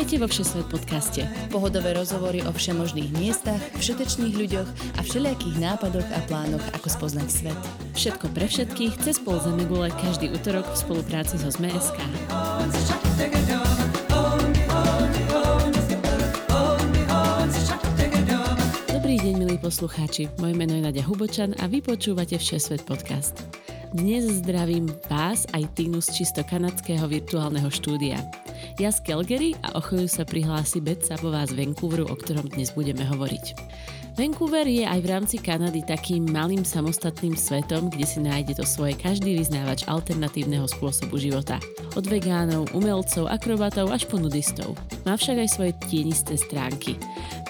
Vítajte vo Všesvet podcaste. Pohodové rozhovory o všemožných miestach, všetečných ľuďoch a všelijakých nápadoch a plánoch, ako spoznať svet. Všetko pre všetkých cez pol Zemegule každý útorok v spolupráci so ZMSK. Dobrý deň, milí poslucháči. Moje meno je Nadia Hubočan a vy počúvate Všesvet podcast. Dnes zdravím vás aj Týnu z čisto kanadského virtuálneho štúdia. Ja z Calgary a o chvíľu sa prihlási Bet Sabová z Vancouveru, o ktorom dnes budeme hovoriť. Vancouver je aj v rámci Kanady takým malým samostatným svetom, kde si nájde to svoje každý vyznávač alternatívneho spôsobu života. Od vegánov, umelcov, akrobatov až po nudistov. Má však aj svoje tienisté stránky.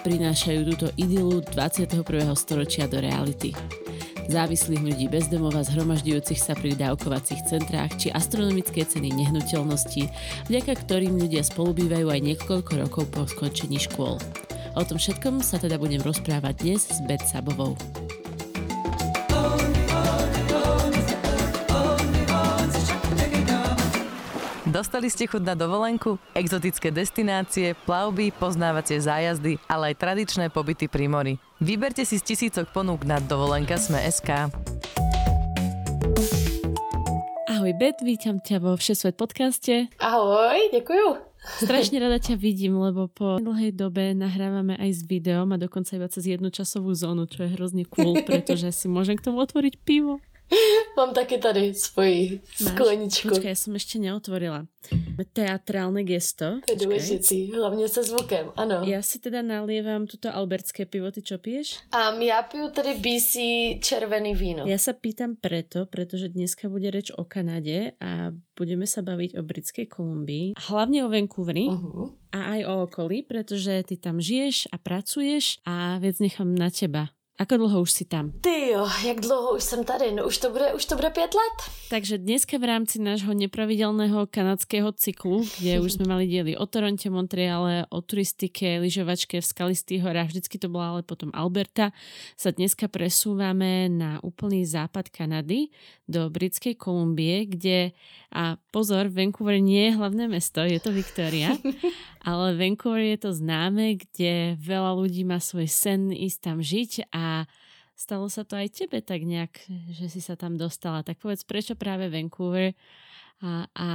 Prinášajú túto idylu 21. storočia do reality závislých ľudí bezdomova zhromažďujúcich sa pri dávkovacích centrách či astronomické ceny nehnuteľností, vďaka ktorým ľudia spolubývajú aj niekoľko rokov po skončení škôl. O tom všetkom sa teda budem rozprávať dnes s Bet Sabovou. Dostali ste chuť na dovolenku? Exotické destinácie, plavby, poznávacie zájazdy, ale aj tradičné pobyty pri mori. Vyberte si z tisícok ponúk na dovolenka Sme.sk. Ahoj Bet, vítam ťa vo Všesvet podcaste. Ahoj, ďakujem. Strašne rada ťa vidím, lebo po dlhej dobe nahrávame aj s videom a dokonca iba cez jednu časovú zónu, čo je hrozne cool, pretože si môžem k tomu otvoriť pivo. Mám taky tady svoji skleničku. Počkaj, ja som ešte neotvorila. Teatrálne gesto. To je dôležitý, hlavne se zvukem, ano. Ja si teda nalievam tuto albertské pivo, ty čo piješ? Um, ja piju tady BC červený víno. Ja sa pýtam preto, pretože dneska bude reč o Kanade a budeme sa baviť o Britskej Kolumbii, hlavne o Vancouveri uh-huh. a aj o okolí, pretože ty tam žiješ a pracuješ a vec nechám na teba. Ako dlho už si tam? Ty jo, jak dlouho už jsem tady? No už to bude, už to bude pět let. Takže dneska v rámci nášho nepravidelného kanadského cyklu, kde už sme mali diely o Toronte, Montreale, o turistike, lyžovačke v skalistých horách, vždycky to bola ale potom Alberta, sa dneska presúvame na úplný západ Kanady, do Britskej Kolumbie, kde, a pozor, Vancouver nie je hlavné mesto, je to Victoria, ale Vancouver je to známe, kde veľa ľudí má svoj sen ísť tam žiť a stalo sa to aj tebe tak nejak, že si sa tam dostala. Tak povedz, prečo práve Vancouver a, a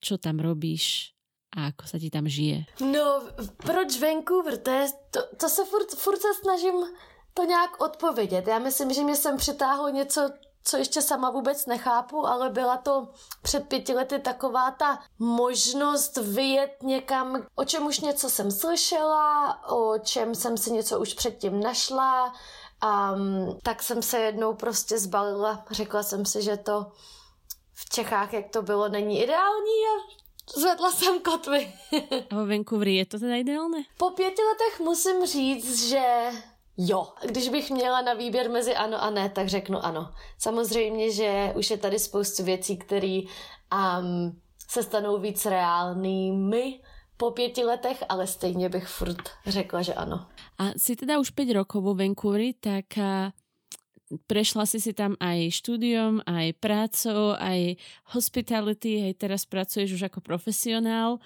čo tam robíš a ako sa ti tam žije? No, proč Vancouver? To, je, to, to se furt, furt se snažím to nějak odpovědět. Já myslím, že mě sem přitáhlo něco, co ještě sama vůbec nechápu, ale byla to před pěti lety taková ta možnost vyjet někam, o čem už něco jsem slyšela, o čem jsem si něco už předtím našla, a tak jsem se jednou prostě zbalila. Řekla jsem si, že to v Čechách, jak to bylo, není ideální a zvedla jsem kotvy. a v Vancouveri je to teda ideálne? Po pěti letech musím říct, že Jo, když bych měla na výběr mezi ano a ne, tak řeknu ano. Samozřejmě, že už je tady spoustu věcí, které um, se stanou víc reálnými po pěti letech, ale stejně bych furt řekla, že ano. A si teda už 5 rokov vo Vancouveri, tak prešla si si tam aj štúdiom, aj prácou, aj hospitality, aj teraz pracuješ už ako profesionál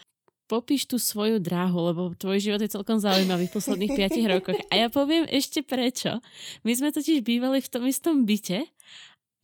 popíš tú svoju dráhu, lebo tvoj život je celkom zaujímavý v posledných 5 rokoch. A ja poviem ešte prečo. My sme totiž bývali v tom istom byte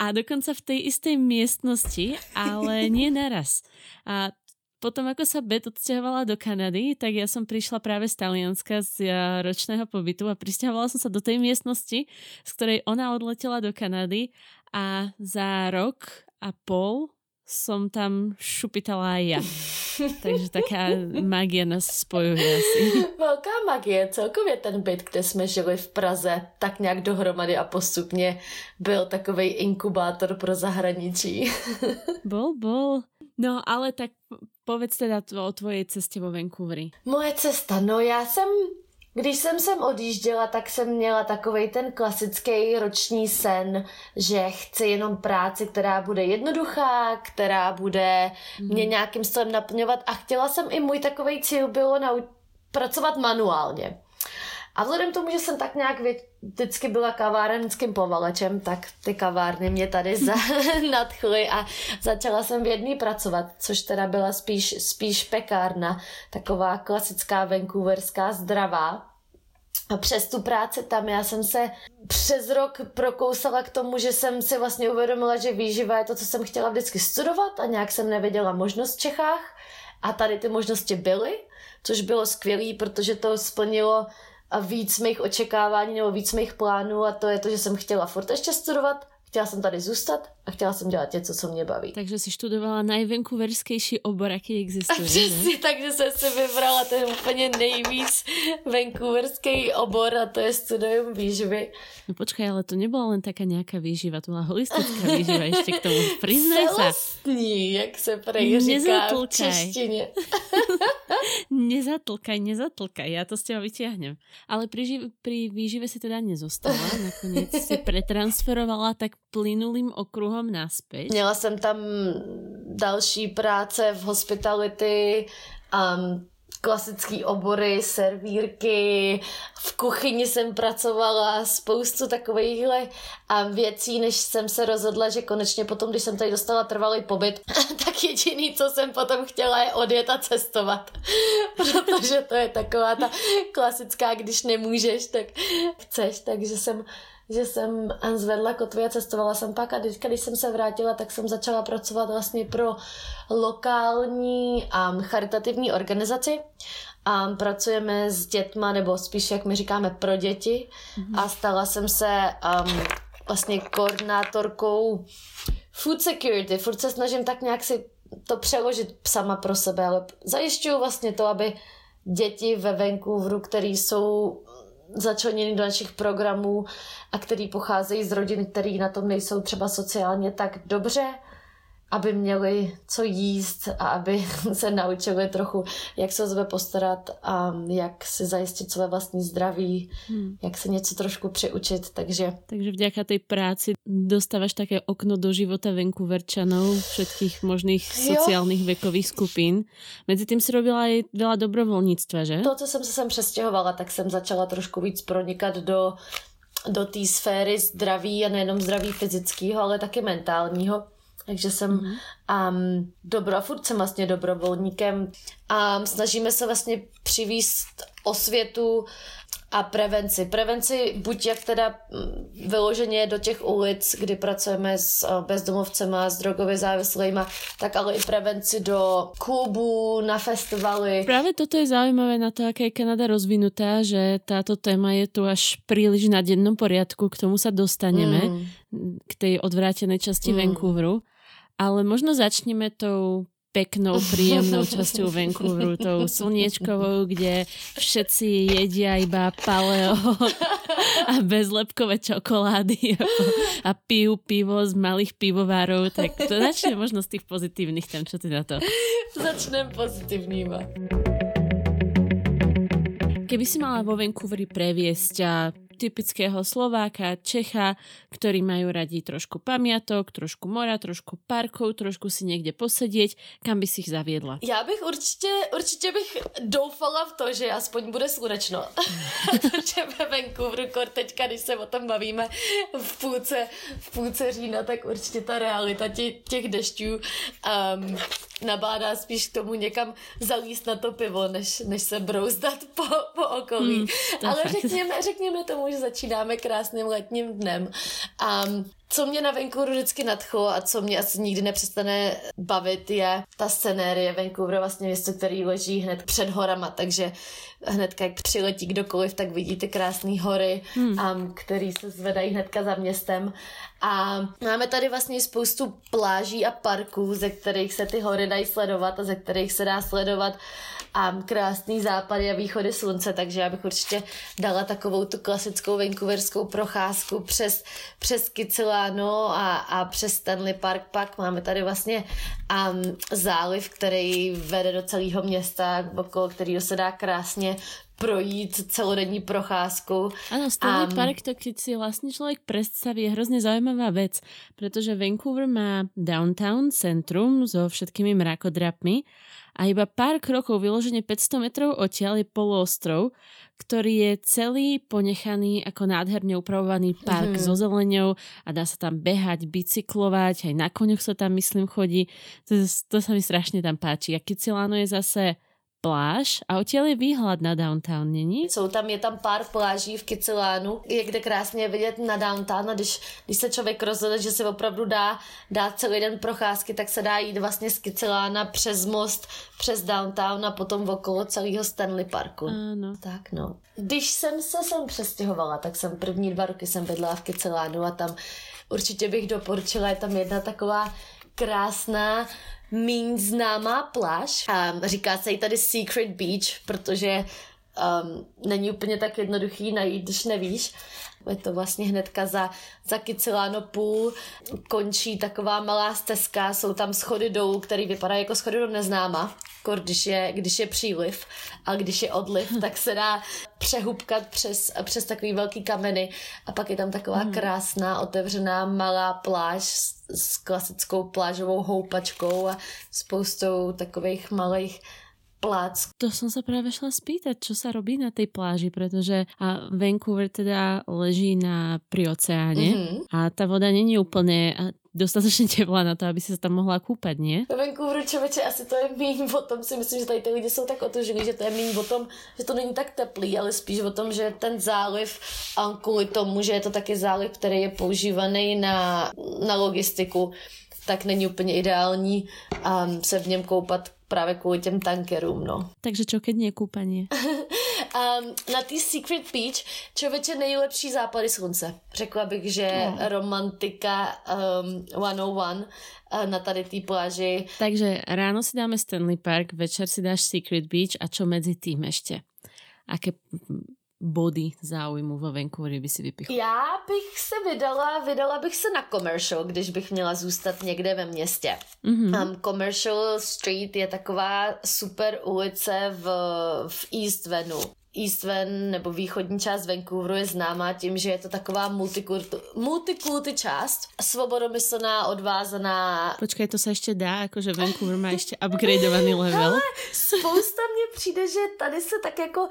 a dokonca v tej istej miestnosti, ale nie naraz. A potom, ako sa Bet odsťahovala do Kanady, tak ja som prišla práve z Talianska z ročného pobytu a prisťahovala som sa do tej miestnosti, z ktorej ona odletela do Kanady a za rok a pol som tam šupitala aj ja. Takže taká magie nás spojuje asi. Velká magie. Celkově ten byt, kde jsme žili v Praze, tak nějak dohromady a postupně byl takový inkubátor pro zahraničí. bol, bol. No ale tak povedz teda o tvojej ceste vo Vancouveri. Moje cesta, no já jsem Když jsem sem odjížděla, tak jsem měla takový ten klasický roční sen, že chci jenom práci, která bude jednoduchá, která bude mm. mě nějakým stylem naplňovat a chtěla jsem i můj takový cíl bylo nau- pracovat manuálně. A vzhledem k tomu, že jsem tak nějak vě- vždycky byla kavárenským povalečem, tak ty kavárny mě tady za- nadchly a začala jsem v jedný pracovat, což teda byla spíš, spíš pekárna, taková klasická vancouverská zdravá. A přes tu práci tam já jsem se přes rok prokousala k tomu, že jsem si vlastně uvědomila, že výživa je to, co jsem chtěla vždycky studovat a nějak jsem nevěděla možnost v Čechách. A tady ty možnosti byly, což bylo skvělé, protože to splnilo víc mých očekávání nebo víc mých plánů a to je to, že jsem chtěla furt ještě studovat, chtěla jsem tady zůstat a chtěla jsem dělat něco, co mě baví. Takže si študovala nejvancouverskejší obor, jaký existuje. Přesně, takže jsem si vybrala ten úplně nejvíc vancouverský obor a to je studium výživy. No počkaj, ale to nebyla len taká nějaká výživa, to byla holistická výživa ještě k tomu. Priznaj se. Celostní, jak se prej říká v češtině. nezatlkaj, nezatlkaj, já to s těma vyťahnem. Ale pri, živ- pri výžive si teda nezostala, nakonec si pretransferovala tak plynulým okruhom naspäť. Měla jsem tam další práce v hospitality, um, klasické obory, servírky, v kuchyni jsem pracovala, spoustu takovýchhle věcí, než jsem se rozhodla, že konečně potom, když jsem tady dostala trvalý pobyt, tak jediný, co jsem potom chtěla, je odjet a cestovat. Protože to je taková ta klasická, když nemůžeš, tak chceš, takže jsem že jsem zvedla kotvy a cestovala jsem pak a teď, když jsem se vrátila, tak jsem začala pracovat vlastně pro lokální um, charitativní organizaci. Um, pracujeme s dětma, nebo spíš, jak my říkáme, pro děti. Mm-hmm. A stala jsem se um, vlastně koordinátorkou food security. Furt se snažím tak nějak si to přeložit sama pro sebe, ale zajišťuju vlastně to, aby děti ve Vancouveru, který jsou začleněny do našich programů a který pocházejí z rodin, který na tom nejsou třeba sociálně tak dobře, aby měli co jíst a aby se naučili trochu, jak se o sebe postarat a jak si zajistit své vlastní zdraví, hmm. jak se něco trošku přiučit, takže... Takže vďaka tej práci dostávaš také okno do života Vancouverčanov, všetkých možných sociálnych jo. vekových skupín. Mezi tím si robila i veľa dobrovolnictva, že? To, co jsem se sem přestěhovala, tak jsem začala trošku víc pronikat do do té sféry zdraví a nejenom zdraví fyzického, ale taky mentálního. Takže jsem mm-hmm. um, dobro, furt jsem vlastně dobrovolníkem a um, snažíme se vlastně přivíst osvětu a prevenci. Prevenci buď jak teda vyloženě do těch ulic, kdy pracujeme s bezdomovcema, s drogově závislými, tak ale i prevenci do klubů, na festivaly. Právě toto je zaujímavé na to, jak je Kanada rozvinutá, že táto téma je tu až príliš na dennom poriadku, k tomu sa dostaneme, mm. k tej odvrátenej časti mm. Vancouveru. Ale možno začneme tou peknou, príjemnou časťou Vancouveru, tou slniečkovou, kde všetci jedia iba paleo a bezlepkové čokolády a pijú pivo z malých pivovárov, tak to začne možno z tých pozitívnych tam, čo ty na to? Začnem pozitívnýma. Keby si mala vo Vancouveri previesť a typického Slováka, Čecha, ktorí majú radi trošku pamiatok, trošku mora, trošku parkov, trošku si někde posedieť. Kam by si ich zaviedla? Já bych určitě, určitě bych doufala v to, že aspoň bude slunečno. Protože ve Vancouveru, kor teďka, když se o tom bavíme v půlce, v půlce října, tak určitě ta realita tě, těch dešťů um, nabádá spíš k tomu někam zalíst na to pivo, než, než se brouzdat po, po okolí. Hmm, Ale řekněme, řekněme tomu, že začínáme krásným letním dnem. A co mě na Vancouveru vždycky nadchlo a co mě asi nikdy nepřestane bavit, je ta scenérie Vancouveru, vlastně město, který leží hned před horama, takže hned jak přiletí kdokoliv, tak vidí ty krásné hory, hmm. um, který se zvedají hnedka za městem. A máme tady vlastně spoustu pláží a parků, ze kterých se ty hory dají sledovat a ze kterých se dá sledovat a krásný západy a východy slunce, takže já bych určitě dala takovou tu klasickou vancouverskou procházku přes, přes Kicilano a, a přes Stanley Park. Pak máme tady vlastně um, záliv, který vede do celého města, okolo kterého se dá krásně projít celodenní procházkou. Ano, Stanley um, Park, to keď si vlastně člověk představí, je hrozně zaujímavá věc, protože Vancouver má downtown centrum so všetkými mrakodrapmi a iba pár krokov, vyloženie 500 metrov odtiaľ je poloostrov, ktorý je celý ponechaný ako nádherne upravovaný park mm-hmm. so zeleňou a dá sa tam behať, bicyklovať, aj na koňoch sa tam myslím chodí. To, to sa mi strašne tam páči. A Kiciláno je zase pláž a odtiaľ je výhled na downtown, není? Jsou tam, je tam pár pláží v Kicilánu, je kde krásně vidět na downtown a když, když se člověk rozhodne, že se opravdu dá, dá celý den procházky, tak se dá jít vlastně z Kicilána přes most, přes downtown a potom okolo celého Stanley Parku. Ano. Tak no. Když jsem se sem přestěhovala, tak jsem první dva roky jsem bydlela v Kicilánu a tam určitě bych doporučila, je tam jedna taková krásná míň známá pláž. Um, říká se jí tady Secret Beach, protože um, není úplně tak jednoduchý najít, když nevíš. Je to vlastně hnedka za, za Kiciláno půl, končí taková malá stezka, jsou tam schody dolů, který vypadá jako schody do neznáma, jako když je, když je příliv a když je odliv, tak se dá přehubkat přes, přes takový velký kameny. A pak je tam taková mm. krásná otevřená malá pláž s, s klasickou plážovou houpačkou a spoustou takových malých plác. To som sa práve šla spýtať, čo sa robí na tej pláži, pretože a Vancouver teda leží na, pri oceáne mm-hmm. a tá voda není úplne dostatečně teplá na to, aby si se tam mohla kúpať, nie? Ve Vancouveru, člověče, asi to je méně o tom, si myslím, že tady ty lidi jsou tak otožený, že to je méně o tom, že to není tak teplý, ale spíš o tom, že ten záliv, a kvůli tomu, že je to taky záliv, který je používaný na, na logistiku, tak není úplně ideální um, se v něm koupat právě kvůli těm tankerům, no. Takže čo, keď nie kúpanie? um, na té Secret Beach člověče nejlepší západy slunce. Řekla bych, že no. romantika um, 101 uh, na tady té pláži. Takže ráno si dáme Stanley Park, večer si dáš Secret Beach a čo mezi tým ešte? Aké body záujmu vo Vancouveri by si vypichl? Já bych se vydala, vydala bych se na Commercial, když bych měla zůstat někde ve městě. Mm-hmm. Um, Commercial Street je taková super ulice v, v East Venu. East Van nebo východní část Vancouveru je známá tím, že je to taková multikulty, multikulty část, svobodomyslná, odvázaná. Počkej, to se ještě dá, jakože Vancouver má ještě upgradeovaný level. Ale spousta mně přijde, že tady se tak jako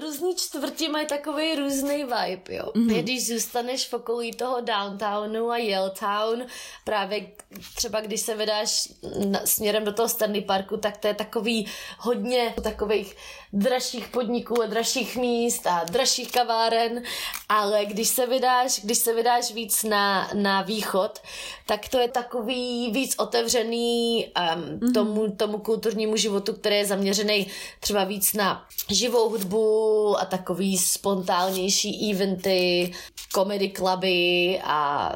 různý čtvrti mají takový různý vibe, jo. Mm-hmm. Když zůstaneš v okolí toho downtownu a Yelltown, právě třeba když se vydáš na, směrem do toho Stanley Parku, tak to je takový hodně takových dražších podniků a dražších míst a dražších kaváren, ale když se vydáš, když se vydáš víc na, na východ, tak to je takový víc otevřený um, mm-hmm. tomu, tomu kulturnímu životu, který je zaměřený třeba víc na živou hudbu, a takový spontánnější eventy, comedy cluby a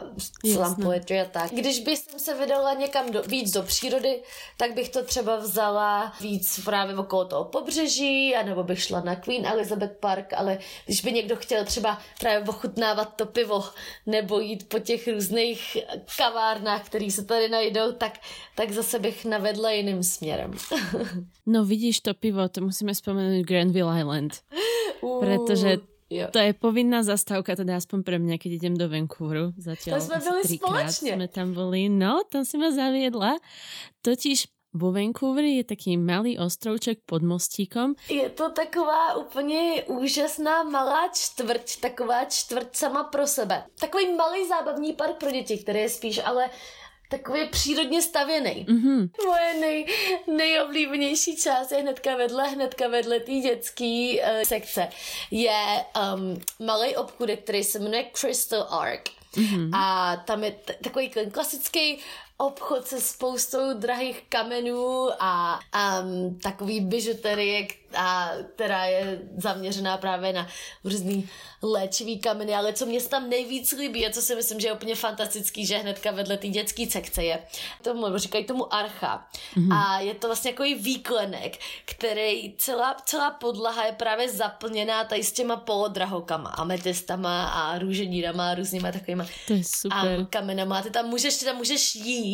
slam poetry a tak. Když bych se vydala někam do, víc do přírody, tak bych to třeba vzala víc právě okolo toho pobřeží, anebo bych šla na Queen Elizabeth Park, ale když by někdo chtěl třeba právě ochutnávat to pivo, nebo jít po těch různých kavárnách, které se tady najdou, tak, tak zase bych navedla jiným směrem. no vidíš to pivo, to musíme vzpomenout Granville Island. Uh, Pretože Jo. To je povinná zastávka, teda aspoň pre mňa, keď idem do Vancouveru. Zatiaľ to sme byli spoločne. sme tam boli. No, tam si ma zaviedla. Totiž vo Vancouveri je taký malý ostrovček pod mostíkom. Je to taková úplně úžasná malá čtvrť, taková čtvrť sama pro sebe. Takový malý zábavní park pro děti, který je spíš ale takový přírodně stavěný. Mm-hmm. Moje nej, nejoblíbenější část je hnedka vedle, hnedka vedle té dětské uh, sekce. Je um, malý obchůdek, který se jmenuje Crystal Ark. Mm-hmm. A tam je t- takový klasický obchod se spoustou drahých kamenů a um, takový bižuterie, a, která je zaměřená právě na různý léčivý kameny, ale co mě tam nejvíc líbí a co si myslím, že je úplně fantastický, že hnedka vedle té dětské sekce je, tomu říkají tomu archa. Mm-hmm. A je to vlastně jako výklenek, který celá, celá podlaha je právě zaplněná tady s těma polodrahokama, ametistama a růženírama a různýma takovýma to je super. A kamenama. Ty tam můžeš, ty tam můžeš jít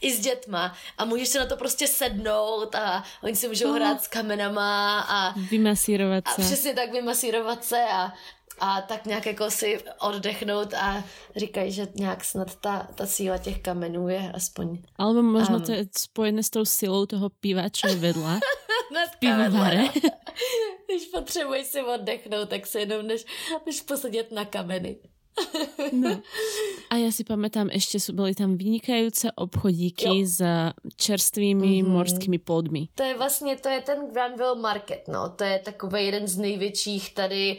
i s dětma a můžeš se na to prostě sednout a oni si můžou uh-huh. hrát s kamenama a vymasírovat se. A přesně tak vymasírovat se a a tak nějak jako si oddechnout a říkají, že nějak snad ta, ta síla těch kamenů je aspoň... Alebo možno um, to je spojené s tou silou toho piva, čo je vedla. v pivovare. Když potřebuješ si oddechnout, tak se jenom než, než posadit na kameny. No. A ja si pamätám, ešte sú, boli tam vynikajúce obchodíky jo. s čerstvými mm-hmm. morskými plodmi. To je vlastně, to je ten Granville Market, no. To je takový jeden z největších tady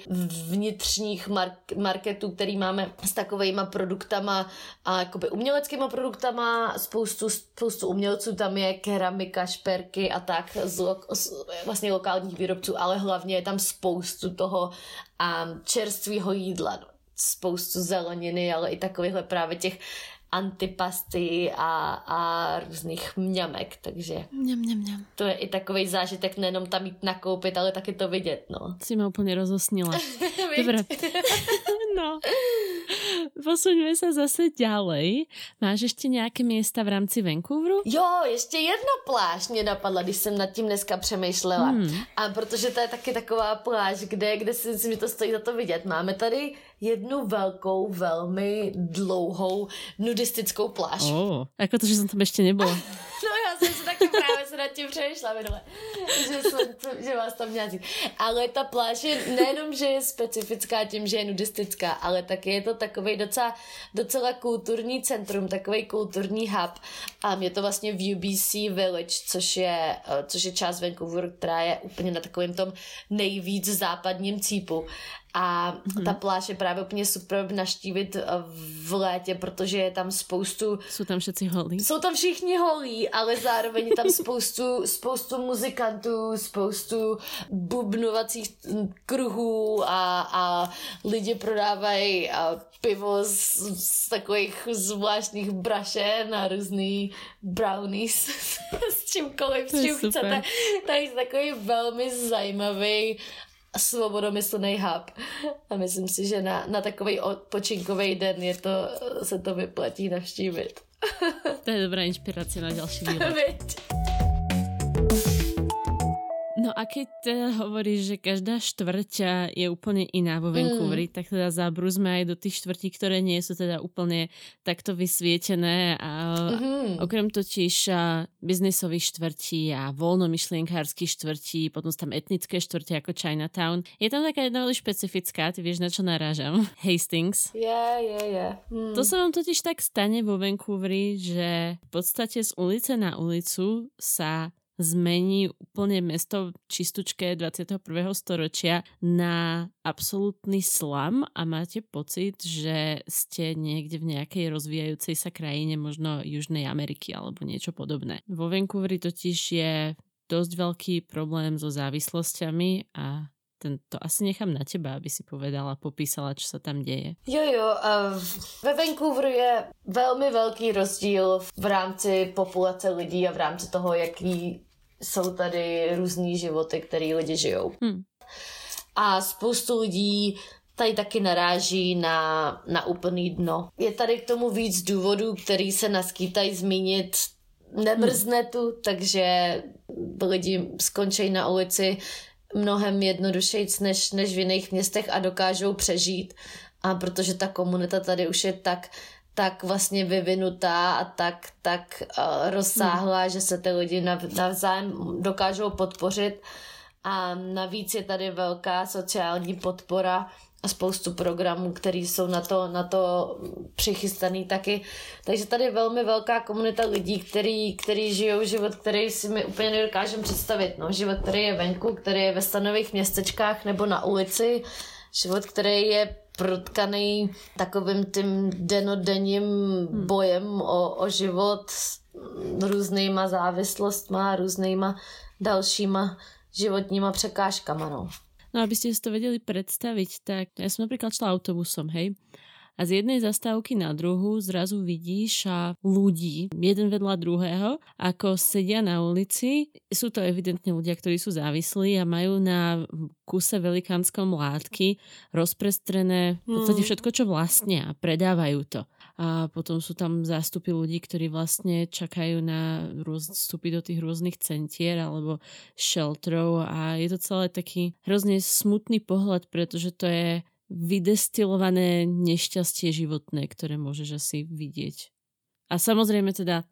vnitřních mark- marketů, který máme s takovejma produktama a jakoby uměleckýma produktama, spoustu, spoustu umělců tam je, keramika, šperky a tak z, lo- z vlastně lokálních výrobců, ale hlavně je tam spoustu toho a čerstvého jídla, no spoustu zeleniny, ale i takovýchhle právě těch antipasty a, a různých mňamek, takže mňam, mňam, mňam. to je i takový zážitek nejenom tam jít nakoupit, ale taky to vidět, no. Si ma úplně rozosnila. Dobre. no. Posuňme sa zase ďalej. Máš ještě nějaké města v rámci Vancouveru? Jo, ještě jedna pláž mě napadla, když jsem nad tím dneska přemýšlela. Hmm. A protože to je taky taková pláž, kde, kde si myslím, že to stojí za to vidět. Máme tady jednu velkou, velmi dlouhou nudistickou pláž. Oh, jako to, že jsem tam ještě nebyla. no jsem se taky právě se nad tím přemýšlela minule, že, jsem, že vás tam měla Ale ta pláž je nejenom, že je specifická tím, že je nudistická, ale taky je to takový docela, docela kulturní centrum, takový kulturní hub. A je to vlastně v UBC Village, což je, což je část Vancouveru, která je úplně na takovém tom nejvíc západním cípu. A mm-hmm. ta pláž je právě úplně super naštívit eh, v létě, protože je tam spoustu... Jsou tam všichni holí. Jsou tam všichni holí, ale zároveň je tam spoustu, spoustu muzikantů, spoustu bubnovacích kruhů a, a lidi prodávají pivo z, z takových zvláštních brašen a různý brownies s čímkoliv, s čím chcete. Takže takový velmi zajímavý svobodomyslný hub. A myslím si, že na, na takový odpočinkový den je to, se to vyplatí navštívit. To je dobrá inspirace na další výlet. No a keď teda hovoríš, že každá štvrťa je úplne iná vo Vancouveri, mm. tak teda zabrúzme aj do tých štvrtí, ktoré nie sú teda úplne takto vysvietené a mm-hmm. okrem totiž biznisových štvrtí a voľnomyšlienkárskych štvrtí, potom sú tam etnické štvrti ako Chinatown. Je tam taká jedna veľmi špecifická, ty vieš na čo narážam? Hastings. Yeah, yeah, yeah. Mm. To sa vám totiž tak stane vo Vancouveri, že v podstate z ulice na ulicu sa zmení úplne mesto čistučké 21. storočia na absolútny slam a máte pocit, že ste niekde v nejakej rozvíjajúcej sa krajine, možno Južnej Ameriky alebo niečo podobné. Vo Vancouveri totiž je dosť veľký problém so závislosťami a ten, to asi nechám na teba, aby si povedala, popísala, čo sa tam deje. Jo, jo, ve Vancouveru je velmi velký rozdíl v rámci populace lidí a v rámci toho, jaký jsou tady různý životy, které lidi žijou. Hmm. A spoustu lidí tady taky naráží na, na úplný dno. Je tady k tomu víc důvodů, který se naskýtají zmínit. Nemrzne hmm. tu, takže lidi skončí na ulici mnohem jednodušeji než, než v jiných městech a dokážou přežít. A protože ta komunita tady už je tak tak vlastně vyvinutá a tak, tak uh, rozsáhlá, hmm. že se ty lidi navzájem dokážou podpořit a navíc je tady velká sociální podpora a spoustu programů, které jsou na to, na to přichystaný taky. Takže tady je velmi velká komunita lidí, který, který žijou život, který si mi úplně nedokážeme představit. No, život, který je venku, který je ve stanových městečkách nebo na ulici, život, který je protkaný takovým tím denodenním hmm. bojem o, o život s různýma závislostma a různýma dalšíma životníma překážkama. No. No aby ste si to vedeli predstaviť, tak ja som napríklad šla autobusom, hej, a z jednej zastávky na druhú zrazu vidíš a ľudí, jeden vedľa druhého, ako sedia na ulici. Sú to evidentne ľudia, ktorí sú závislí a majú na kuse velikánskom látky rozprestrené v podstate hmm. všetko, čo vlastnia a predávajú to. A potom sú tam zástupy ľudí, ktorí vlastne čakajú na rôz, vstupy do tých rôznych centier alebo shelterov a je to celé taký hrozne smutný pohľad, pretože to je vydestilované nešťastie životné, ktoré môžeš asi vidieť. A samozrejme teda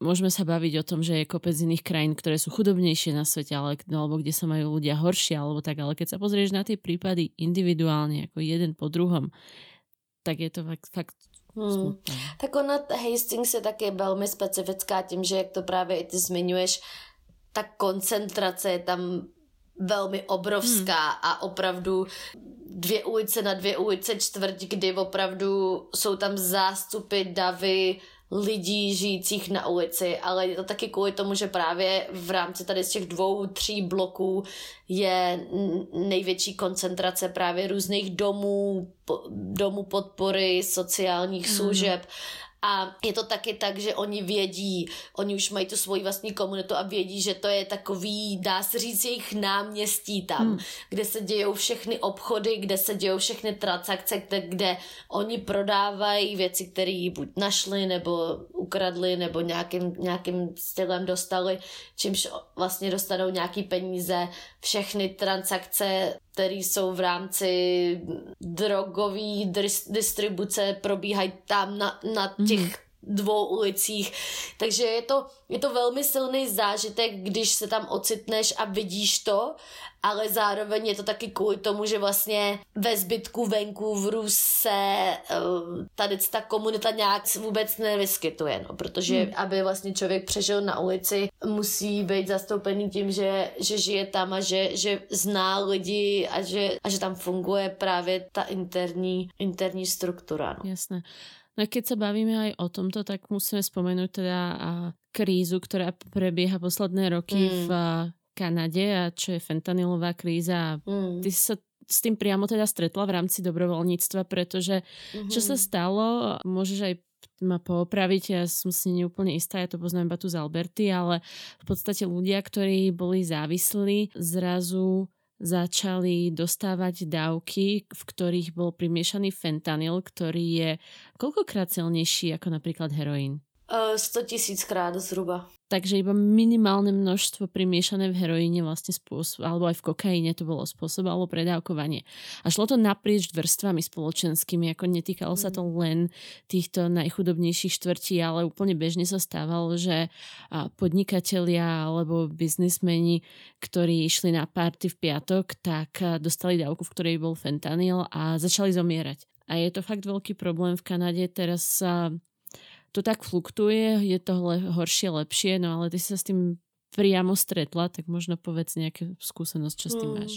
môžeme sa baviť o tom, že je kopec iných krajín, ktoré sú chudobnejšie na svete, ale, alebo kde sa majú ľudia horšie, alebo tak, ale keď sa pozrieš na tie prípady individuálne, ako jeden po druhom, tak je to fakt, fakt Hmm. Tak ona Hastings je také velmi specifická tím, že jak to právě i ty zmiňuješ, ta koncentrace je tam velmi obrovská hmm. a opravdu dvě ulice na dvě ulice čtvrť, kdy opravdu jsou tam zástupy davy lidí žijících na ulici, ale je to taky kvůli tomu, že právě v rámci tady z těch dvou, tří bloků je největší koncentrace právě různých domů, domů podpory, sociálních mm. A je to taky tak, že oni vědí, oni už mají tu svoji vlastní komunitu a vědí, že to je takový, dá se říct, jejich náměstí tam, hmm. kde se dějou všechny obchody, kde se dějou všechny transakce, kde, kde oni prodávají věci, které buď našli, nebo ukradli, nebo nějakým, nějakým stylem dostali, čímž vlastně dostanou nějaký peníze, všechny transakce které jsou v rámci drogové distribuce, probíhají tam na, na mhm. těch mm dvou ulicích. Takže je to, je to velmi silný zážitek, když se tam ocitneš a vidíš to, ale zároveň je to taky kvůli tomu, že vlastně ve zbytku Vancouveru se uh, tady ta komunita nějak vůbec nevyskytuje, no, protože hmm. aby vlastně člověk přežil na ulici, musí být zastoupený tím, že, že žije tam a že, že zná lidi a že, a že tam funguje právě ta interní, interní struktura. No. Jasné. No keď sa bavíme aj o tomto, tak musíme spomenúť teda krízu, ktorá prebieha posledné roky mm. v Kanade a čo je fentanylová kríza. Mm. Ty sa s tým priamo teda stretla v rámci dobrovoľníctva, pretože mm-hmm. čo sa stalo, môžeš aj ma poopraviť, ja som si neúplne istá, ja to poznám iba tu z Alberty, ale v podstate ľudia, ktorí boli závislí, zrazu začali dostávať dávky, v ktorých bol primiešaný fentanyl, ktorý je koľkokrát silnejší ako napríklad heroín? 100 tisíckrát zhruba. Takže iba minimálne množstvo primiešané v heroíne vlastne spôsob, alebo aj v kokaine to bolo spôsobalo predávkovanie. A šlo to naprieč vrstvami spoločenskými, ako netýkalo mm. sa to len týchto najchudobnejších štvrtí, ale úplne bežne sa stávalo, že podnikatelia alebo biznismeni, ktorí išli na party v piatok, tak dostali dávku, v ktorej bol fentanyl a začali zomierať. A je to fakt veľký problém v Kanade. Teraz sa to tak fluktuje, je to le, horšie, lepšie, no ale ty sa s tým priamo stretla, tak možno povedz nějaké zkušenost, co s tím hmm. máš.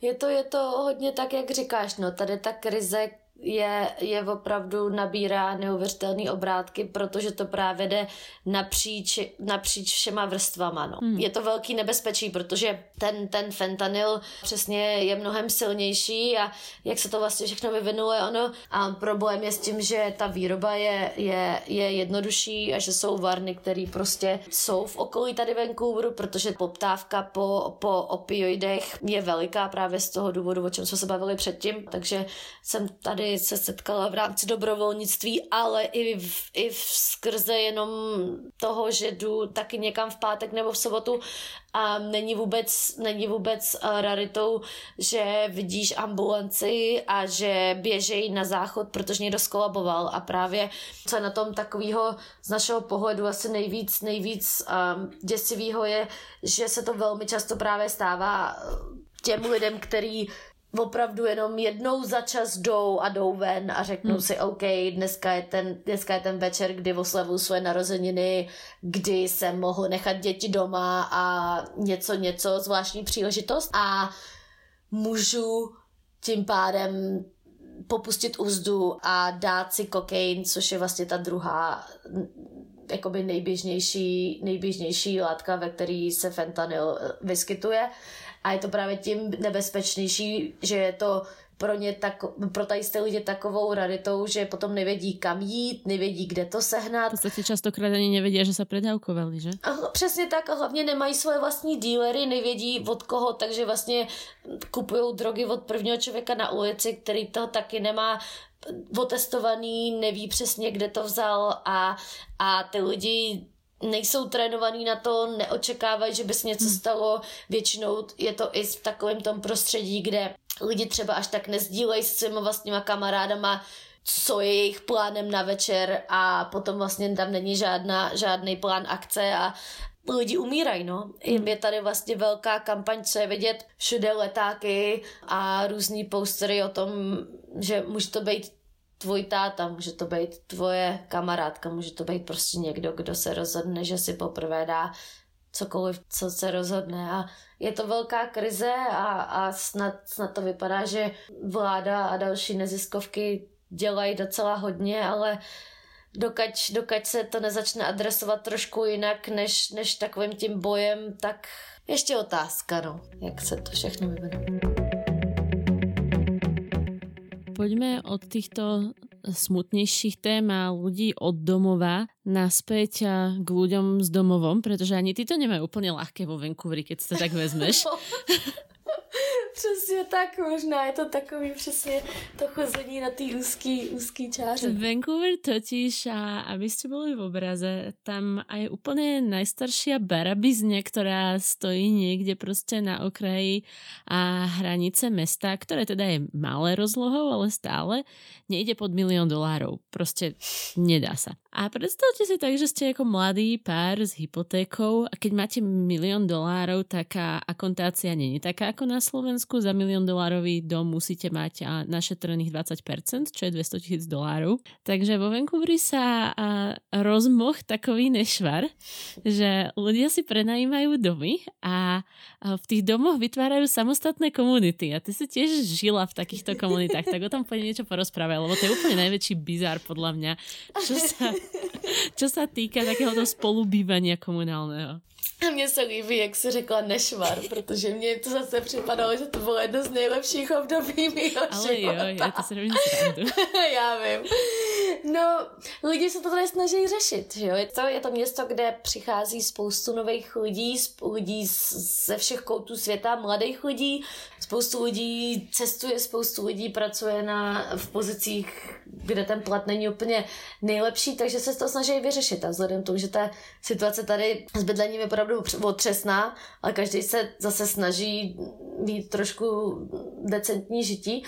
Je to, je to hodně tak, jak říkáš, no tady ta krize je, je opravdu nabírá neuvěřitelné obrátky, protože to právě jde napříč, napříč všema vrstvama. No. Hmm. Je to velký nebezpečí, protože ten, ten fentanyl přesně je mnohem silnější a jak se to vlastně všechno vyvinulo, ono a problém je s tím, že ta výroba je, je, je jednodušší a že jsou varny, které prostě jsou v okolí tady Vancouveru, protože poptávka po, po opioidech je veliká právě z toho důvodu, o čem jsme se bavili předtím, takže jsem tady tady se setkala v rámci dobrovolnictví, ale i, v, i v skrze jenom toho, že jdu taky někam v pátek nebo v sobotu a není vůbec, není vůbec eh, raritou, že vidíš ambulanci a že běžejí na záchod, protože někdo skolaboval a právě co je na tom takového z našeho pohledu asi nejvíc, nejvíc um, děsivého je, že se to velmi často právě stává eh, těm lidem, který opravdu jenom jednou za čas jdou a jdou ven a řeknou hmm. si, OK, dneska je, ten, dneska je ten večer, kdy oslavu své narozeniny, kdy jsem mohl nechat děti doma a něco, něco, zvláštní příležitost a můžu tím pádem popustit úzdu a dát si kokain, což je vlastně ta druhá jakoby nejběžnější, nejběžnější látka, ve který se fentanyl vyskytuje a je to právě tím nebezpečnější, že je to pro ně tak, pro tady jste lidi takovou raritou, že potom nevědí kam jít, nevědí kde to sehnat. V podstatě častokrát ani nevědí, že se predávkovali, že? A přesně tak a hlavně nemají svoje vlastní dílery, nevědí od koho, takže vlastně kupují drogy od prvního člověka na ulici, který to taky nemá otestovaný, neví přesně, kde to vzal a, a ty lidi nejsou trénovaný na to, neočekávají, že by se něco hmm. stalo. Většinou je to i v takovém tom prostředí, kde lidi třeba až tak nezdílejí s svýma vlastníma kamarádama, co je jejich plánem na večer a potom vlastně tam není žádná, žádný plán akce a lidi umírají, no. Jim je tady vlastně velká kampaň, co je vidět, všude letáky a různý postery o tom, že může to být tvůj táta, může to být tvoje kamarádka, může to být prostě někdo, kdo se rozhodne, že si poprvé dá cokoliv, co se rozhodne a je to velká krize a, a snad, snad to vypadá, že vláda a další neziskovky dělají docela hodně, ale dokud, dokud se to nezačne adresovat trošku jinak než, než takovým tím bojem, tak ještě otázka, no, jak se to všechno vyvine. Poďme od týchto smutnejších tém a ľudí od domova naspäť k ľuďom s domovom, pretože ani ty to nemajú úplne ľahké vo Vancouveri, keď si tak vezmeš. Přesně tak, možná je to takový přesně to chození na té úzký, úzký čáře. Vancouver totiž, a aby ste boli v obraze, tam aj úplne najstaršia barabizne, ktorá stojí niekde prostě na okraji a hranice mesta, ktoré teda je malé rozlohou, ale stále nejde pod milión dolárov. Prostě nedá sa. A predstavte si tak, že ste ako mladý pár s hypotékou a keď máte milión dolárov, taká akontácia není taká ako na Slovensku. Za milión dolárový dom musíte mať a našetrených 20%, čo je 200 tisíc dolárov. Takže vo Vancouveri sa rozmoh takový nešvar, že ľudia si prenajímajú domy a, v tých domoch vytvárajú samostatné komunity. A ty si tiež žila v takýchto komunitách, tak o tom poďme niečo porozprávaj, lebo to je úplne najväčší bizár podľa mňa, čo sa čo sa týka takéhoto spolubývania komunálneho. A mně se líbí, jak jsi řekla nešvar, protože mně to zase připadalo, že to bylo jedno z nejlepších období mýho Ale života. jo, já to se Já vím. No, lidi se to tady snaží řešit, že jo. Je to, je to město, kde přichází spoustu nových lidí, lidí ze všech koutů světa, mladých lidí, spoustu lidí cestuje, spoustu lidí pracuje na, v pozicích, kde ten plat není úplně nejlepší, takže se to snaží vyřešit. A vzhledem k tomu, že ta situace tady s bydlením je opravdu otřesná, ale každý se zase snaží mít trošku decentní žití,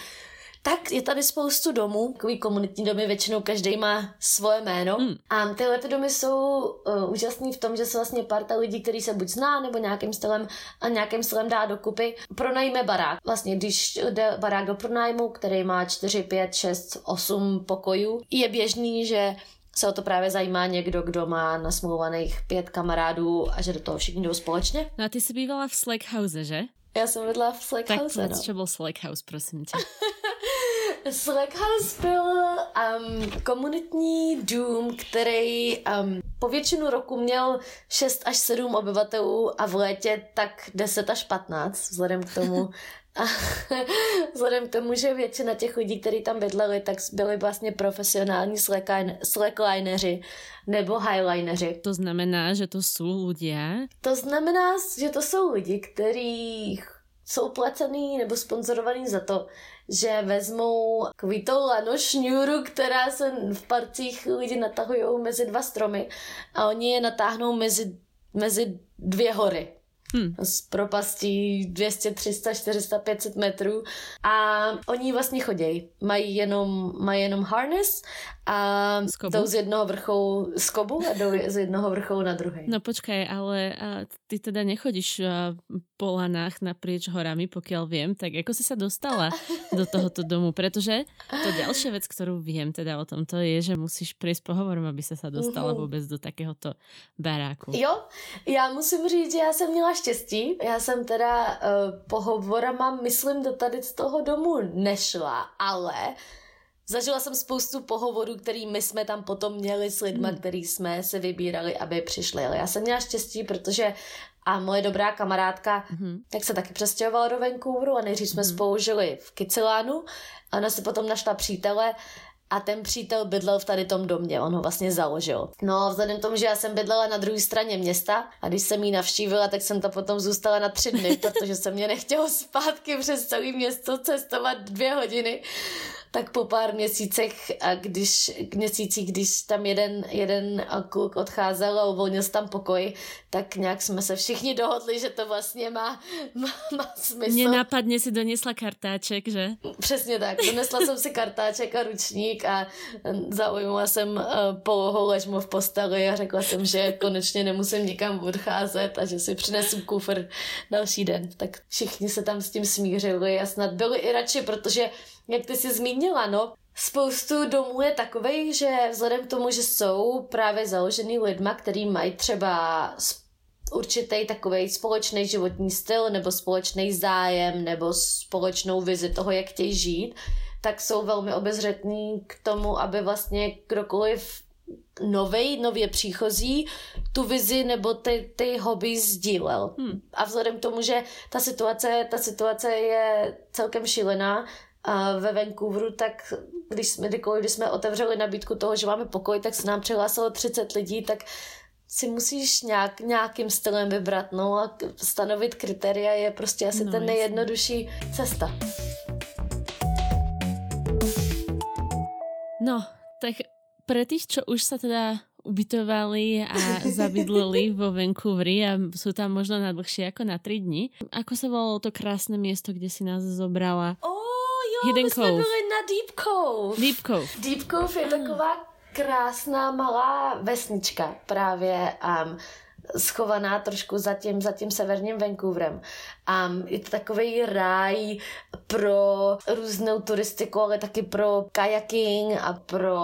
tak je tady spoustu domů, takový komunitní domy, většinou každý má svoje jméno. Hmm. A tyhle ty domy jsou uh, úžasný v tom, že se vlastně parta lidí, který se buď zná, nebo nějakým stylem a nějakým stylem dá dokupy, pronajme barák. Vlastně, když jde barák do pronájmu, který má 4, 5, 6, 8 pokojů, je běžný, že se o to právě zajímá někdo, kdo má nasmluvaných pět kamarádů a že do toho všichni jdou společně. No a ty jsi bývala v Slack House, že? Já jsem vedla v Slack tak House, Tak no. byl Slack House, prosím tě. Slack House byl um, komunitní dům, který um, po většinu roku měl 6 až 7 obyvatelů a v létě tak 10 až 15, vzhledem k tomu, a vzhledem k tomu, že většina těch lidí, kteří tam bydleli, tak byli vlastně profesionální slacklineři nebo highlineři. To znamená, že to jsou lidé? To znamená, že to jsou lidi, kteří jsou placený nebo sponzorovaný za to, že vezmou takový to lano šňůru, která se v parcích lidi natahují mezi dva stromy a oni je natáhnou mezi, mezi dvě hory hmm. z propastí 200, 300, 400, 500 metrů a oni vlastně chodí. Mají jenom, mají jenom harness a jdou z jednoho vrcholu z kobu a jdou z jednoho vrcholu na druhý. No počkaj, ale ty teda nechodíš po lanách naprieč horami, pokiaľ viem, tak ako si sa dostala do tohoto domu? Pretože to ďalšia vec, ktorú viem teda o tomto je, že musíš prejsť pohovorom, aby sa sa dostala uh-huh. vôbec do takéhoto baráku. Jo, já musím říct, že já jsem měla štěstí. Já jsem teda uh, pohovorama, myslím, do tady z toho domu nešla, ale Zažila jsem spoustu pohovorů, který my jsme tam potom měli s lidmi, hmm. který jsme se vybírali, aby přišli. Ale já jsem měla štěstí, protože a moje dobrá kamarádka, mm-hmm. tak se taky přestěhovala do Vancouveru a nejdřív jsme mm-hmm. spolu žili v Kicilánu a ona si potom našla přítele a ten přítel bydlel v tady tom domě, on ho vlastně založil. No vzhledem k tomu, že já jsem bydlela na druhé straně města a když jsem ji navštívila, tak jsem to potom zůstala na tři dny, protože se mě nechtělo zpátky přes celé město cestovat dvě hodiny tak po pár měsících, a když, měsících, když tam jeden, jeden kluk odcházel a uvolnil tam pokoj, tak nějak jsme se všichni dohodli, že to vlastně má, má, má smysl. Mně napadně si donesla kartáček, že? Přesně tak. Donesla jsem si kartáček a ručník a zaujmula jsem uh, polohu ležmu v posteli a řekla jsem, že konečně nemusím nikam odcházet a že si přinesu kufr další den. Tak všichni se tam s tím smířili a snad byli i radši, protože, jak ty jsi zmínila, no, Spoustu domů je takových, že vzhledem k tomu, že jsou právě založený lidma, který mají třeba určitý takový společný životní styl nebo společný zájem nebo společnou vizi toho, jak chtějí žít, tak jsou velmi obezřetní k tomu, aby vlastně kdokoliv novej, nově příchozí, tu vizi nebo ty, ty hobby sdílel. Hmm. A vzhledem k tomu, že ta situace, ta situace je celkem šílená, ve Vancouveru, tak když jsme, kdykoliv, když jsme otevřeli nabídku toho, že máme pokoj, tak se nám přihlásilo 30 lidí, tak si musíš nějak, nějakým stylem vybrat, no a stanovit kritéria je prostě asi no, ten nejjednodušší cesta. No, tak pre tých, čo už sa teda ubytovali a zabydlili vo Vancouveri a sú tam možno na dlhšie ako na 3 dní. Ako sa volalo to krásne miesto, kde si nás zobrala? Oh, jo, Hidden my Cove. jsme byli na Deep Cove. Deep Cove. Deep Cove je taková krásná malá vesnička právě um, schovaná trošku za tím, za tím severním Vancouverem. A je to takový ráj pro různou turistiku, ale taky pro kajaking a pro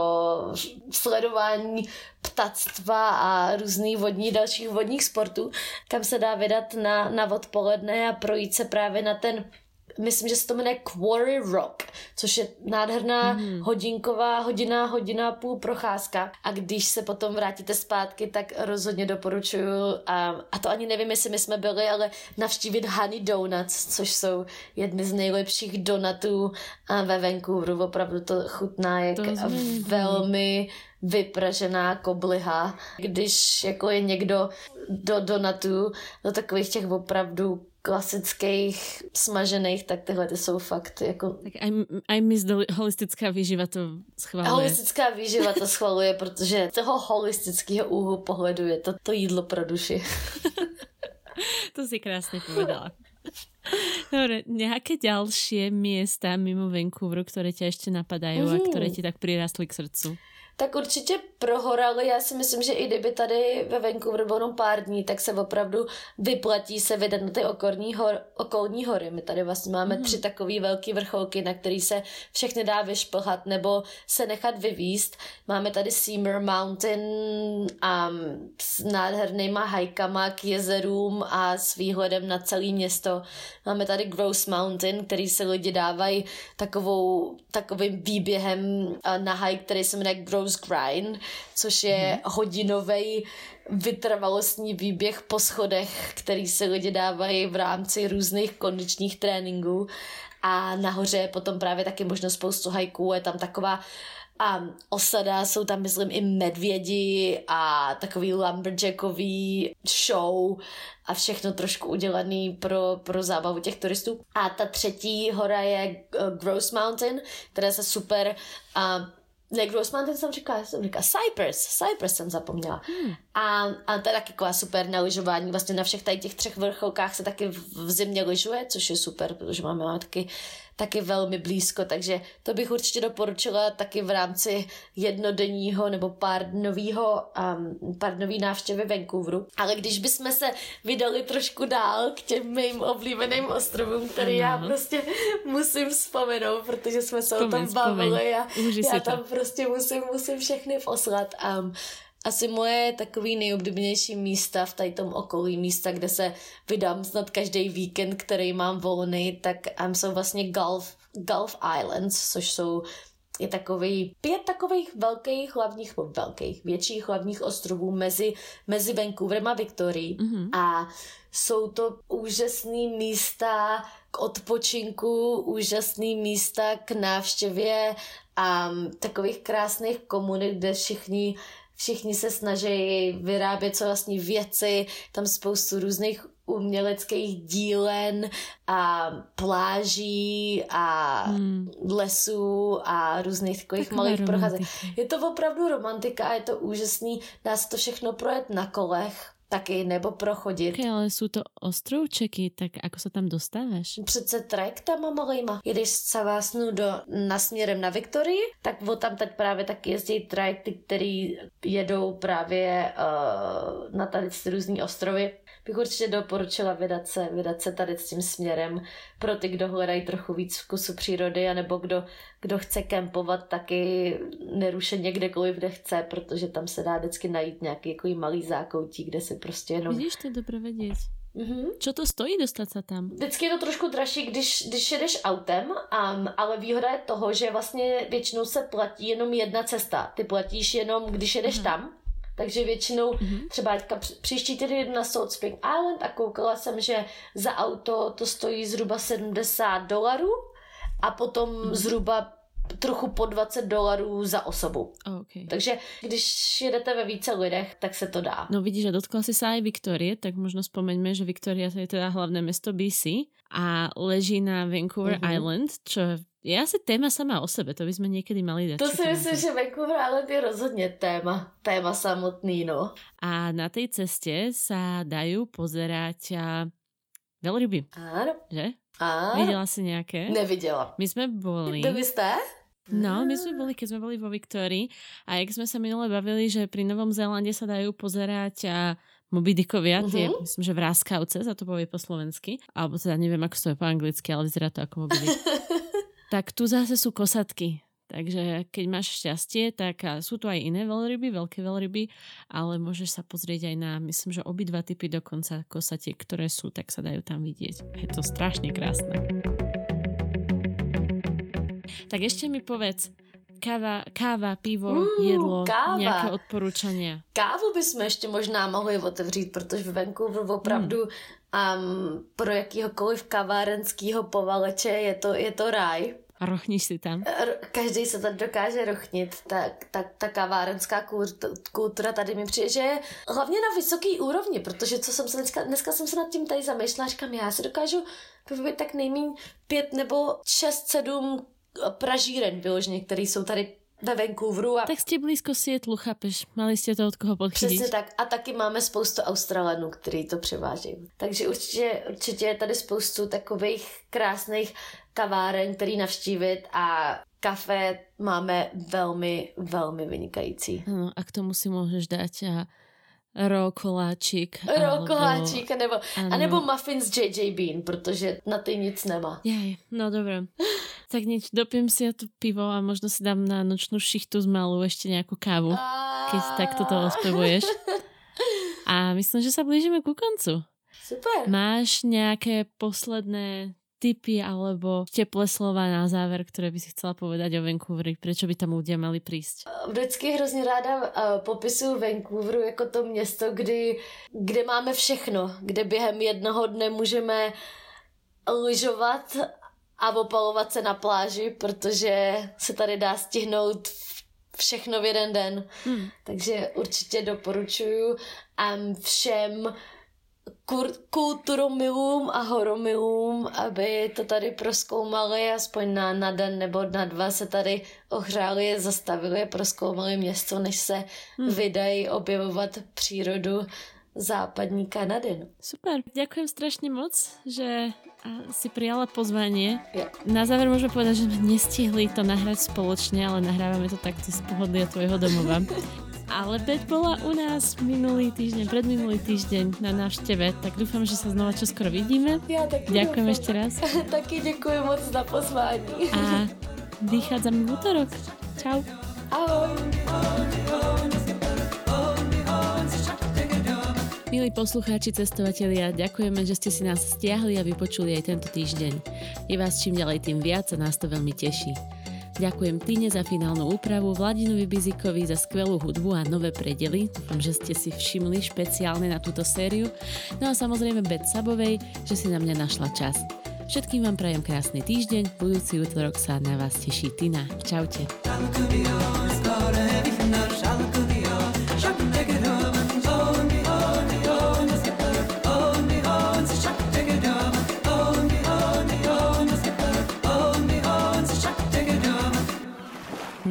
sledování ptactva a různý vodní, dalších vodních sportů, kam se dá vydat na, na odpoledne a projít se právě na ten myslím, že se to jmenuje Quarry Rock, což je nádherná mm. hodinková, hodina, hodina půl procházka. A když se potom vrátíte zpátky, tak rozhodně doporučuju, a, a to ani nevím, jestli my jsme byli, ale navštívit Honey Donuts, což jsou jedny z nejlepších donutů ve Vancouveru. Opravdu to chutná jak to velmi vypražená kobliha. Když jako je někdo do donatů, do takových těch opravdu klasických smažených, tak tyhle ty jsou fakt jako... Tak aj, aj mis holistická výživa to schvaluje. Holistická výživa to schvaluje, protože toho holistického úhlu pohledu je to, to jídlo pro duši. to si krásně povedala. Dobre, nejaké ďalšie miesta mimo Vancouveru, ktoré ťa ešte napadajú mm. a ktoré ti tak prirastli k srdcu? Tak určitě pro horaly, já si myslím, že i kdyby tady ve Vancouveru bylo pár dní, tak se opravdu vyplatí se vydat na ty okolní, hor, okolní hory. My tady vlastně máme mm. tři takové velké vrcholky, na který se všechny dá vyšplhat nebo se nechat vyvíst. Máme tady Seymour Mountain a s nádhernýma hajkama k jezerům a s výhledem na celé město. Máme tady Gross Mountain, který se lidi dávají takovou, takovým výběhem na hike, který se jmenuje Gross Rose Grind, což je mm-hmm. hodinový vytrvalostní výběh po schodech, který se lidi dávají v rámci různých kondičních tréninků a nahoře je potom právě taky možnost spoustu hajků, je tam taková a osada, jsou tam myslím i medvědi a takový lumberjackový show a všechno trošku udělaný pro, pro zábavu těch turistů. A ta třetí hora je Gross Mountain, která se super a like, Rosemont, sem čekala, sem rekla, Cypress, Cypress sem zapomnila. Hmm. A, a to je taky taková super na lyžování, vlastně na všech tady těch třech vrcholkách se taky v, zimě lyžuje, což je super, protože máme, máme taky taky velmi blízko, takže to bych určitě doporučila taky v rámci jednodenního nebo pár dnovýho, um, pár dnový návštěvy Vancouveru. Ale když bychom se vydali trošku dál k těm mým oblíbeným ostrovům, který já prostě musím vzpomenout, protože jsme se vzpomeň, o tom bavili a já tam to. prostě musím, musím všechny poslat. Um, asi moje takový nejobdobnější místa v tady tom okolí, místa, kde se vydám snad každý víkend, který mám volný, tak um, jsou vlastně Gulf, Gulf Islands, což jsou je takový pět takových velkých hlavních, velkých, větších hlavních ostrovů mezi, mezi Vancouverem a Victorií. Mm-hmm. A jsou to úžasné místa k odpočinku, úžasné místa k návštěvě a takových krásných komunit, kde všichni všichni se snaží vyrábět co vlastní věci, tam spoustu různých uměleckých dílen a pláží a hmm. lesů a různých takových Taková malých procházek. Je to opravdu romantika a je to úžasný. Dá se to všechno projet na kolech taky, nebo prochodit. Okay, ale jsou to ostrovčeky, tak ako se tam dostáváš? Přece trajektama malýma. Jedeš z Savásnu do, na směrem na Viktorii, tak o tam teď právě tak jezdí trajekty, které jedou právě uh, na tady různý ostrovy bych určitě doporučila vydat se, vydat se tady s tím směrem pro ty, kdo hledají trochu víc vkusu přírody, anebo kdo, kdo chce kempovat taky nerušeně kdekoliv, kde chce, protože tam se dá vždycky najít nějaký jako malý zákoutí, kde si prostě jenom... Vidíš, to je dobré vědět. Mm-hmm. Čo to stojí dostat se tam? Vždycky je to trošku dražší, když, když jedeš autem, um, ale výhoda je toho, že vlastně většinou se platí jenom jedna cesta. Ty platíš jenom, když jedeš Aha. tam, takže většinou mm-hmm. třeba teďka příští týden na South Spring Island a koukala jsem, že za auto to stojí zhruba 70 dolarů a potom mm-hmm. zhruba trochu po 20 dolarů za osobu. Okay. Takže když jedete ve více lidech, tak se to dá. No vidíš, že dotkla si sa aj Viktorie, tak možno spomeňme, že Viktoria je teda hlavné mesto BC a leží na Vancouver uh-huh. Island, čo je asi téma sama o sebe, to by sme niekedy mali dať. To si myslím, že Vancouver Island je rozhodně téma, téma samotný, no. A na tej ceste sa dajú pozerať a veľryby. Áno. Že? Áno. Videla si nejaké? Nevidela. My sme boli. To by ste? No, my sme boli, keď sme boli vo Viktórii a jak sme sa minule bavili, že pri Novom Zélande sa dajú pozerať a Mobidikovia, uh-huh. tie, mhm. myslím, že vráskavce, za to povie po slovensky, alebo teda neviem, ako to je po anglicky, ale vyzerá to ako Mobidik. tak tu zase sú kosatky. Takže keď máš šťastie, tak sú tu aj iné veľryby, veľké veľryby, ale môžeš sa pozrieť aj na, myslím, že obidva typy dokonca kosatiek, ktoré sú, tak sa dajú tam vidieť. Je to strašne krásne. Tak ešte mi povedz, káva, káva pivo, mm, jedlo, káva. nějaké odporúčania. Kávu bychom ještě možná mohli otevřít, protože v Vancouveru opravdu mm. um, pro jakýhokoliv kavárenského povaleče je to, je to ráj. A rochníš si tam? Každý se tam dokáže rochnit. Tak, tak ta kavárenská kultura tady mi přijde, že je hlavně na vysoký úrovni, protože co jsem se dneska, dneska jsem se nad tím tady zamýšlela, říkám, já si dokážu vypít tak nejméně pět nebo šest, sedm pražíren vyloženě, které jsou tady ve Vancouveru. A... Tak jste blízko Sietlu, chápeš? Mali jste to od koho podchytit. Přesně tak. A taky máme spoustu Australanů, který to převáží. Takže určitě, určitě je tady spoustu takových krásných kaváren, který navštívit a kafe máme velmi, velmi vynikající. No, a k tomu si můžeš dát a rokoláčik. Rokoláčik, alebo, nebo, anebo muffins JJ Bean, protože na ty nic nemá. Jej, no dobré. Tak nič, dopím si ja to pivo a možno si dám na nočnú šichtu z malu ešte nejakú kávu, keď takto to ospevuješ. A myslím, že sa blížime ku koncu. Super. Máš nejaké posledné tipy alebo teplé slova na záver, které by si chcela povedať o Vancouveri? Prečo by tam ľudia mali prísť? Vždycky hrozně ráda uh, popisuju Vancouveru jako to město, kdy, kde máme všechno, kde během jednoho dne můžeme lyžovat a opalovat se na pláži, protože se tady dá stihnout všechno v jeden den. Hmm. Takže určitě doporučuju um, všem kulturomilům a horomilům, aby to tady proskoumali aspoň na, na den nebo na dva se tady ohřáli, zastavili, proskoumali město, než se hmm. vydají objevovat přírodu západní Kanady. No. Super, ďakujem strašne moc, že si prijala pozvanie. Yeah. Na záver môžeme povedať, že sme nestihli to nahrať spoločne, ale nahrávame to takto z pohodlia tvojho domova. Ale Beť bola u nás minulý týždeň, predminulý týždeň na návšteve, tak dúfam, že sa znova čoskoro vidíme. Ja taky Ďakujem ešte raz. taky ďakujem moc za pozvání. A vychádzame v útorok. Čau. Ahoj. Milí poslucháči, cestovatelia, ďakujeme, že ste si nás stiahli a vypočuli aj tento týždeň. Je vás čím ďalej tým viac a nás to veľmi teší. Ďakujem Tine za finálnu úpravu, Vladinovi Bizikovi za skvelú hudbu a nové predely. Dúfam, že ste si všimli špeciálne na túto sériu. No a samozrejme Bet Sabovej, že si na mňa našla čas. Všetkým vám prajem krásny týždeň, budúci útorok sa na vás teší Tina. Čaute.